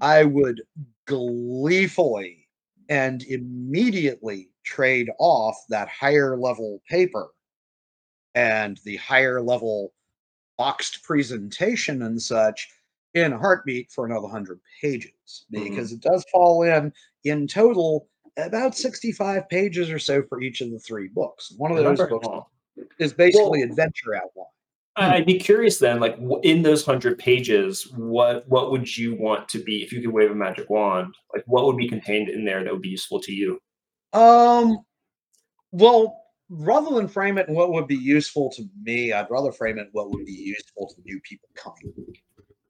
[SPEAKER 3] I would gleefully and immediately trade off that higher level paper and the higher level boxed presentation and such in a heartbeat for another 100 pages because it does fall in in total about 65 pages or so for each of the three books. One of those books is basically adventure outline
[SPEAKER 1] I'd be curious then, like in those hundred pages, what what would you want to be if you could wave a magic wand? Like what would be contained in there that would be useful to you?
[SPEAKER 3] Um, well, rather than frame it in what would be useful to me, I'd rather frame it what would be useful to new people coming.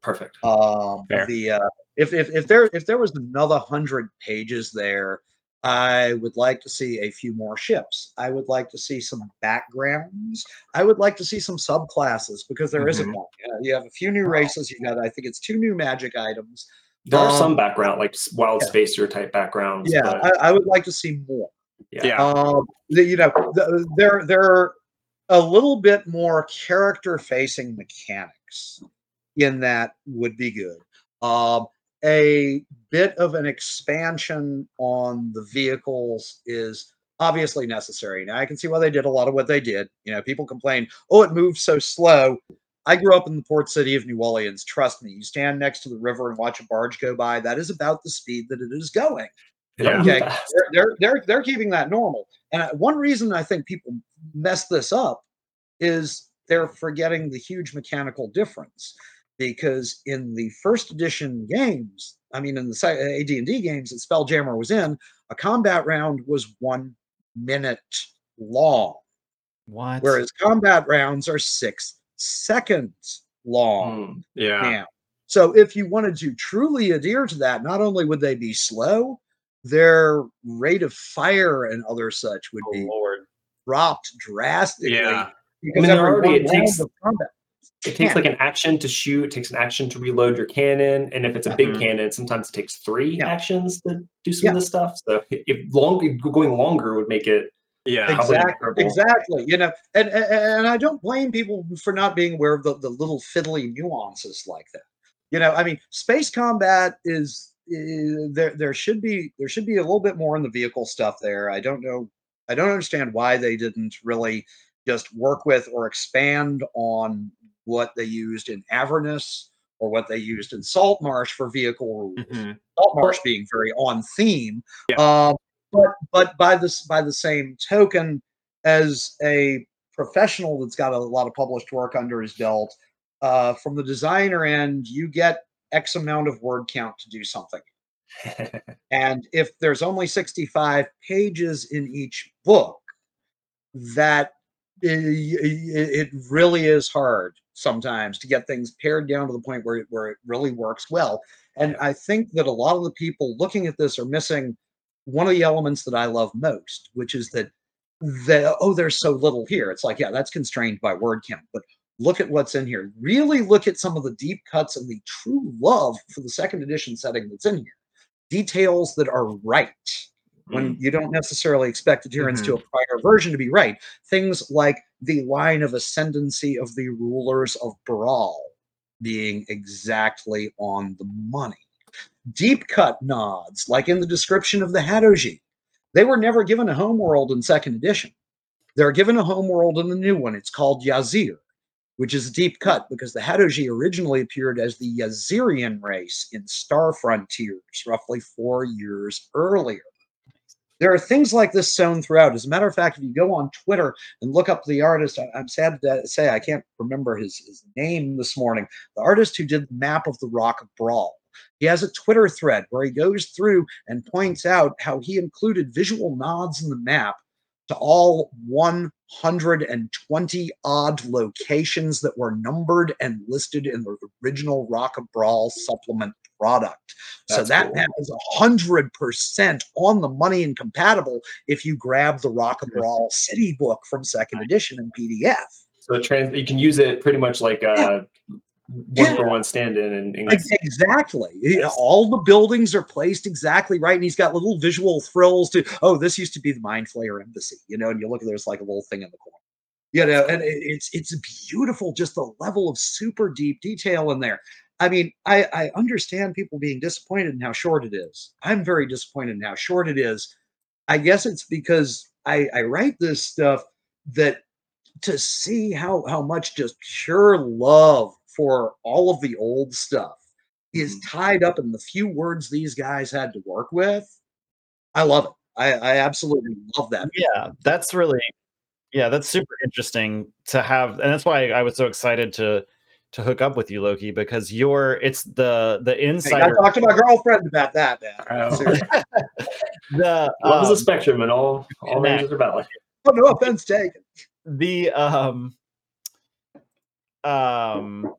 [SPEAKER 1] Perfect.
[SPEAKER 3] Um,
[SPEAKER 2] Fair.
[SPEAKER 3] the uh, if if if there if there was another hundred pages there, I would like to see a few more ships. I would like to see some backgrounds. I would like to see some subclasses because there not
[SPEAKER 1] Mhm.
[SPEAKER 3] one. You have a few new races. You got I think it's two new magic items.
[SPEAKER 1] There are some
[SPEAKER 3] Um,
[SPEAKER 1] background, like wild
[SPEAKER 3] yeah.
[SPEAKER 1] spacer type backgrounds.
[SPEAKER 3] Yeah,
[SPEAKER 1] but
[SPEAKER 3] I, I would like to see more.
[SPEAKER 1] yeah.
[SPEAKER 2] Yeah.
[SPEAKER 3] Um, you know, the, they're they're a little bit more character facing mechanics in that would be good. Um, a bit of an expansion on the vehicles is obviously necessary. Now I can see why they did a lot of what they did. You know, people complain, "Oh, it moves so slow." I grew up in the port city of New Orleans. Trust me, you stand next to the river and watch a barge go by. That is about the speed that it is going
[SPEAKER 2] Yeah.
[SPEAKER 3] Okay, they're, they're they're they're keeping that normal. And uh, one reason I think people mess this up is they're forgetting the huge mechanical difference. Because in the first edition games, I mean, in the se- AD&D games that Spelljammer was in, a combat round was one minute long,
[SPEAKER 2] What?
[SPEAKER 3] whereas combat rounds are six seconds long
[SPEAKER 1] Mm.
[SPEAKER 2] yeah.
[SPEAKER 3] now. So if you wanted to truly adhere to that, not only would they be slow, their rate of fire and other such would
[SPEAKER 2] Oh,
[SPEAKER 3] be
[SPEAKER 2] Lord.
[SPEAKER 3] dropped drastically.
[SPEAKER 2] Yeah.
[SPEAKER 3] Because
[SPEAKER 1] I mean,
[SPEAKER 3] every
[SPEAKER 1] already it
[SPEAKER 3] round
[SPEAKER 1] takes-
[SPEAKER 3] of combat.
[SPEAKER 1] It takes
[SPEAKER 3] Yeah.
[SPEAKER 1] like an action to shoot, it takes an action to reload your cannon, and if it's a big
[SPEAKER 2] Mhm.
[SPEAKER 1] cannon, sometimes it takes three
[SPEAKER 3] Yeah.
[SPEAKER 1] actions to do some
[SPEAKER 3] Yeah.
[SPEAKER 1] of this stuff. So if long going longer would make it
[SPEAKER 2] Yeah.
[SPEAKER 3] Exactly. Exactly. You know, and, and and I don't blame people for not being aware of the, the little fiddly nuances like that. You know, I mean, space combat is, is there. There should be there should be a little bit more in the vehicle stuff there. I don't know. I don't understand why they didn't really just work with or expand on what they used in Avernus or what they used in Saltmarsh for vehicle rules.
[SPEAKER 2] Mhm.
[SPEAKER 3] Saltmarsh being very on theme.
[SPEAKER 2] Yeah.
[SPEAKER 3] Um, but but by this by the same token, as a professional that's got a lot of published work under his belt, uh, from the designer end, you get X amount of word count to do something. *laughs* And if there's only 65 pages in each book, that i- i- it really is hard sometimes to get things pared down to the point where it, where it really works well. And I think that a lot of the people looking at this are missing one of the elements that I love most, which is that the oh, there's so little here. It's like, yeah, that's constrained by word count, but look at what's in here. Really look at some of the deep cuts and the true love for the second edition setting that's in here. Details that are right when mm. you don't necessarily expect adherence to mm-hmm. a prior version to be right. Things like the line of ascendancy of the rulers of Bral being exactly on the money. Deep cut nods, like in the description of the Hadozee. They were never given a homeworld in second edition. They're given a homeworld in the new one. It's called Yazir, which is a deep cut because the Hadozee originally appeared as the Yazirian race in Star Frontiers roughly four years earlier. There are things like this sewn throughout. As a matter of fact, if you go on Twitter and look up the artist, I, am sad to say I can't remember his, his name this morning. The artist who did the map of the Rock of Bral. He has a Twitter thread where he goes through and points out how he included visual nods in the map to all 120 odd locations that were numbered and listed in the original Rock of Bral supplement product. so
[SPEAKER 1] That's
[SPEAKER 3] that
[SPEAKER 1] cool.
[SPEAKER 3] map is hundred percent on the money and compatible if you grab the Rock of Bral City book from second edition in PDF.
[SPEAKER 1] So trans you can use it pretty much like a
[SPEAKER 3] Yeah.
[SPEAKER 1] one for one stand in and, and
[SPEAKER 3] Exactly. Know, All the buildings are placed exactly right, and he's got little visual thrills to. Oh, this used to be the Mind Flayer Embassy, you know. And you look, at there's like a little thing in the corner, you know, and it's it's beautiful. Just the level of super deep detail in there. I mean, I, I understand people being disappointed in how short it is. I'm very disappointed in how short it is. I guess it's because I, I write this stuff that to see how how much just pure love for all of the old stuff is mm-hmm. tied up in the few words these guys had to work with. I love it. I, I absolutely love that.
[SPEAKER 2] Yeah, that's really Yeah, that's super interesting to have, and that's why I was so excited to to hook up with you, Loki, because you're it's the the
[SPEAKER 3] Hey, I
[SPEAKER 2] insider.
[SPEAKER 3] talked to my girlfriend about that, man.
[SPEAKER 4] Oh. *laughs*
[SPEAKER 3] Seriously. *laughs*
[SPEAKER 2] the
[SPEAKER 1] Love is
[SPEAKER 2] um,
[SPEAKER 1] a spectrum, and all all
[SPEAKER 2] Connect.
[SPEAKER 1] ranges are valid.
[SPEAKER 3] Oh, no offense taken.
[SPEAKER 2] the um um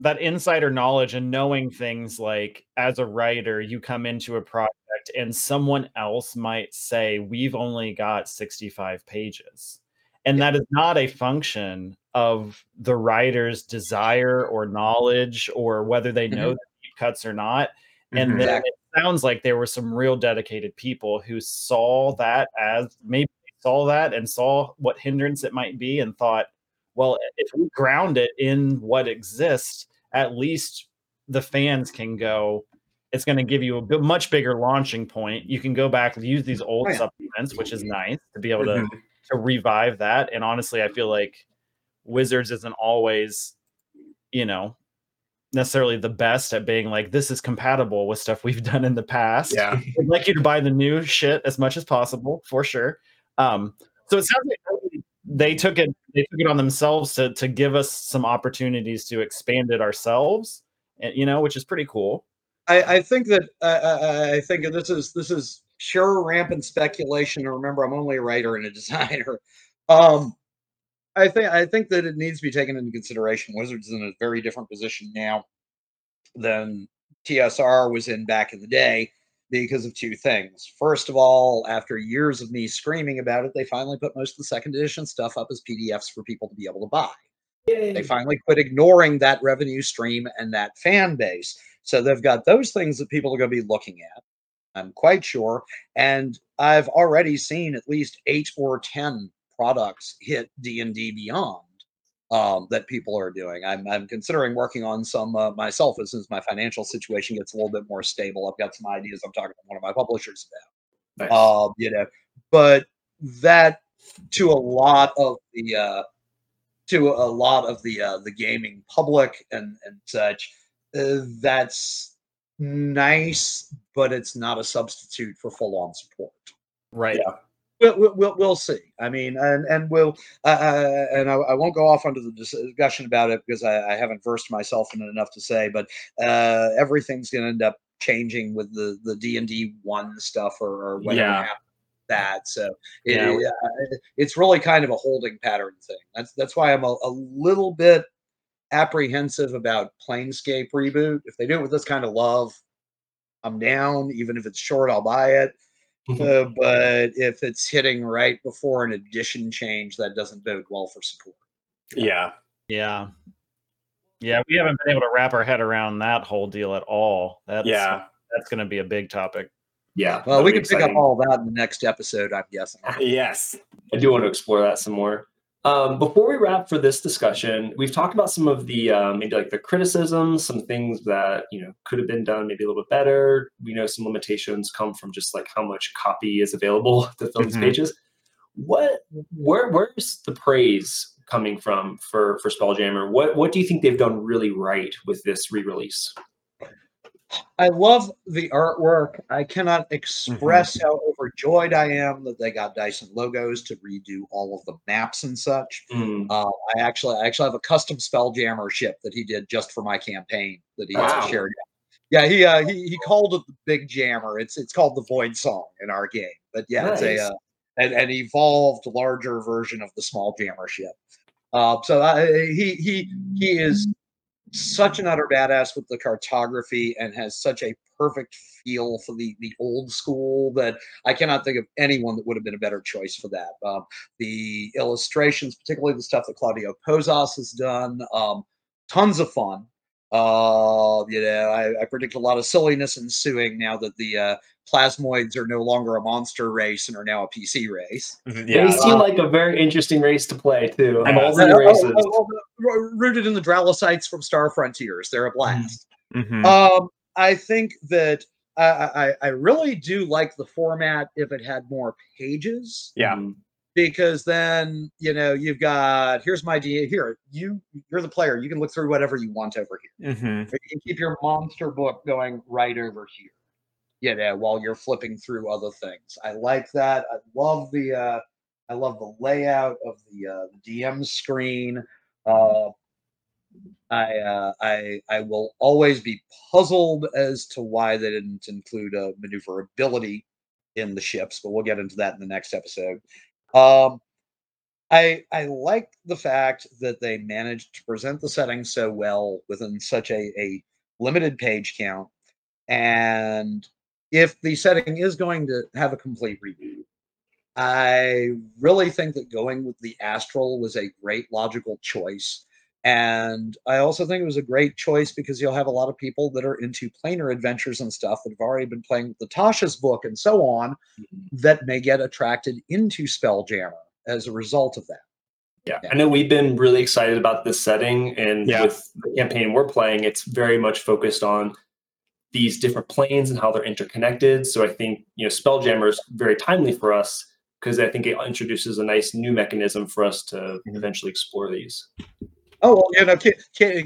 [SPEAKER 2] that insider knowledge and knowing things like as a writer you come into a project and someone else might say we've only got 65 pages and that is not a function of the writer's desire or knowledge or whether they know the deep cuts or not and
[SPEAKER 4] Mhm.
[SPEAKER 2] then it sounds like there were some real dedicated people who saw that as maybe saw that and saw what hindrance it might be and thought, well, if we ground it in what exists, at least the fans can go. It's going to give you a b- much bigger launching point. You can go back and use these old
[SPEAKER 3] Oh, yeah.
[SPEAKER 2] supplements, which is nice to be able to
[SPEAKER 4] Mhm.
[SPEAKER 2] To revive that. And honestly, I feel like Wizards isn't always, you know, necessarily the best at being like this is compatible with stuff we've *laughs* done in the past.
[SPEAKER 4] Yeah. *laughs*
[SPEAKER 2] I'd like you to buy the new shit as much as possible for sure. Um, so it sounds like they took it they took it on themselves to to give us some opportunities to expand it ourselves, and you know, which is pretty cool.
[SPEAKER 3] I, I think that uh, I- I think this is this is pure rampant speculation. And remember, I'm only a writer and a *laughs* designer. Um, I think I think that it needs to be taken into consideration. Wizards is in a very different position now than TSR was in back in the day because of two things. First of all, after years of me screaming about it, they finally put most of the second edition stuff up as PDFs for people to be able to buy they finally quit ignoring that revenue stream and that fan base. So they've got those things that people are going to be looking at. I'm quite sure. And I've already seen at least eight or 10 products hit D&D Beyond um, that people are doing. I'm, I'm considering working on some uh, myself as soon as my financial situation gets a little bit more stable. I've got some ideas I'm talking to one of my publishers about
[SPEAKER 1] Nice.
[SPEAKER 3] um, you know, but that to a lot of the uh, to a lot of the uh, the gaming public and and such, uh, that's nice, but it's not a substitute for full on support.
[SPEAKER 2] Right.
[SPEAKER 3] We'll, we'll, we'll, we'll see. I mean, and and we'll uh, uh, and I, I won't go off onto the discussion about it because I, I haven't versed myself in it enough to say. But uh, everything's going to end up changing with the the D and D one stuff or, or whatever
[SPEAKER 4] Yeah.
[SPEAKER 3] happens that. So it,
[SPEAKER 2] Yeah.
[SPEAKER 3] it- uh, it's really kind of a holding pattern thing. That's that's why I'm a, a little bit apprehensive about Planescape reboot. If they do it with this kind of love, I'm down. Even if it's short, I'll buy it. Uh, but if it's hitting right before an edition change, that doesn't bode well for support.
[SPEAKER 4] Yeah.
[SPEAKER 2] Yeah. Yeah, we haven't been able to wrap our head around that whole deal at all. That's
[SPEAKER 4] Yeah.
[SPEAKER 2] that's going to be a big topic.
[SPEAKER 1] yeah.
[SPEAKER 3] Well, we
[SPEAKER 1] be
[SPEAKER 3] can pick up all that in the next episode, I'm guessing. *laughs*
[SPEAKER 4] Yes.
[SPEAKER 1] I do want to explore that some more. Um, before we wrap for this discussion, we've talked about some of the um, maybe like the criticisms, some things that you know could have been done maybe a little bit better. We know some limitations come from just like how much copy is available *laughs* to fill these
[SPEAKER 4] Mhm.
[SPEAKER 1] pages. What, where, where's the praise coming from for for Spelljammer? What, what do you think they've done really right with this re-release?
[SPEAKER 3] I love the artwork. I cannot express how overjoyed I am that they got Dyson Logos to redo all of the maps and such.
[SPEAKER 1] Mm,
[SPEAKER 3] Uh, I actually, I actually have a custom Spelljammer ship that he did just for my campaign that he
[SPEAKER 1] Wow.
[SPEAKER 3] shared. Yeah, he, uh, he he called it the Big Jammer. It's it's called the Void Song in our game, but yeah, it's a uh, an, an evolved, larger version of the small Jammer ship. Uh, so I, he he he is such an utter badass with the cartography and has such a perfect feel for the the old school that I cannot think of anyone that would have been a better choice for that. Um, the illustrations, particularly the stuff that Claudio Pozas has done, um, tons of fun. Uh, you know, I, I predict a lot of silliness ensuing now that the uh, plasmoids are no longer a monster race and are now a PC race.
[SPEAKER 4] Yeah.
[SPEAKER 1] they seem like a very interesting race to play too. Of all
[SPEAKER 3] Uh,
[SPEAKER 1] the
[SPEAKER 3] oh,
[SPEAKER 1] races.
[SPEAKER 3] oh, oh, ro- rooted in the Dralasites from Star Frontiers, they're a blast.
[SPEAKER 4] Mhm.
[SPEAKER 3] Um, I think that I, I I really do like the format if it had more pages
[SPEAKER 4] yeah.
[SPEAKER 3] Because then you know you've got here's my idea here you you're the player you can look through whatever you want over here
[SPEAKER 4] Mhm.
[SPEAKER 3] Or you can keep your monster book going right over here you know while you're flipping through other things I like that I love the uh I love the layout of the, uh, DM screen. Uh, I, uh, I I will always be puzzled as to why they didn't include a maneuverability in the ships, but we'll get into that in the next episode. Um, I I like the fact that they managed to present the setting so well within such a, a limited page count. And if the setting is going to have a complete reboot, I really think that going with the Astral was a great logical choice. And I also think it was a great choice because you'll have a lot of people that are into planar adventures and stuff that have already been playing with the Tasha's book and so on that may get attracted into Spelljammer as a result of that.
[SPEAKER 1] Yeah, I know we've been really excited about this setting, and
[SPEAKER 2] Yeah.
[SPEAKER 1] with the campaign we're playing, it's very much focused on these different planes and how they're interconnected. So I think you know Spelljammer is very timely for us because I think it introduces a nice new mechanism for us to
[SPEAKER 2] Mhm.
[SPEAKER 1] eventually explore these.
[SPEAKER 3] Oh, well, you know, keep,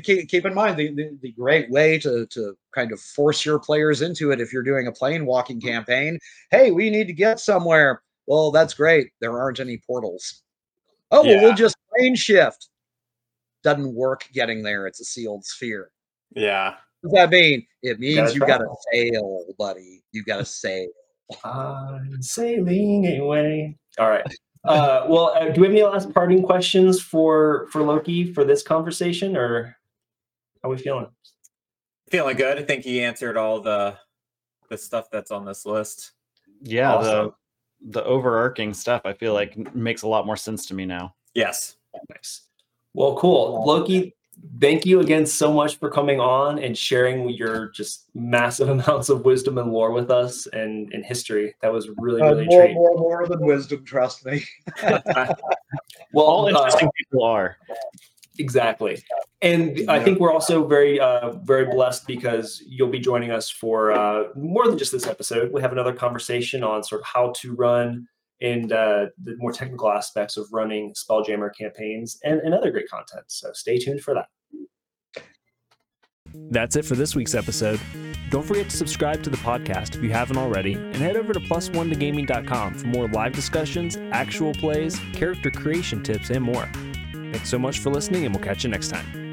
[SPEAKER 3] keep, keep in mind the, the, the great way to, to kind of force your players into it if you're doing a plane walking campaign. Hey, we need to get somewhere. Well, that's great. There aren't any portals. Oh, well, we'll just plane shift. Doesn't work getting there. It's a sealed sphere.
[SPEAKER 2] Yeah.
[SPEAKER 3] What does that mean? It means you got to sail, buddy. You got to sail. *laughs*
[SPEAKER 1] I'm sailing away. All right. Uh, well, uh, do we have any last parting questions for for Loki for this conversation, or how are we feeling?
[SPEAKER 4] Feeling good. I think he answered all the the stuff that's on this list.
[SPEAKER 2] Yeah.
[SPEAKER 1] Awesome.
[SPEAKER 2] The the overarching stuff I feel like makes a lot more sense to me now.
[SPEAKER 4] Yes.
[SPEAKER 1] Nice. Well, cool. Loki, thank you again so much for coming on and sharing your just massive *laughs* amounts of wisdom and lore with us and, and history. That was really,
[SPEAKER 3] Uh,
[SPEAKER 1] really a
[SPEAKER 3] more,
[SPEAKER 1] treat.
[SPEAKER 3] more, more than wisdom, trust me. *laughs* *laughs*
[SPEAKER 1] Well,
[SPEAKER 2] All
[SPEAKER 1] uh,
[SPEAKER 2] interesting people are.
[SPEAKER 1] exactly. And I think we're also very, uh, very blessed because you'll be joining us for uh, more than just this episode. We have another conversation on sort of how to run and uh, the more technical aspects of running Spelljammer campaigns and, and other great content. So stay tuned for that.
[SPEAKER 5] That's it for this week's episode. Don't forget to subscribe to the podcast if you haven't already, and head over to plus1togaming.com for more live discussions, actual plays, character creation tips, and more. Thanks so much for listening, and we'll catch you next time.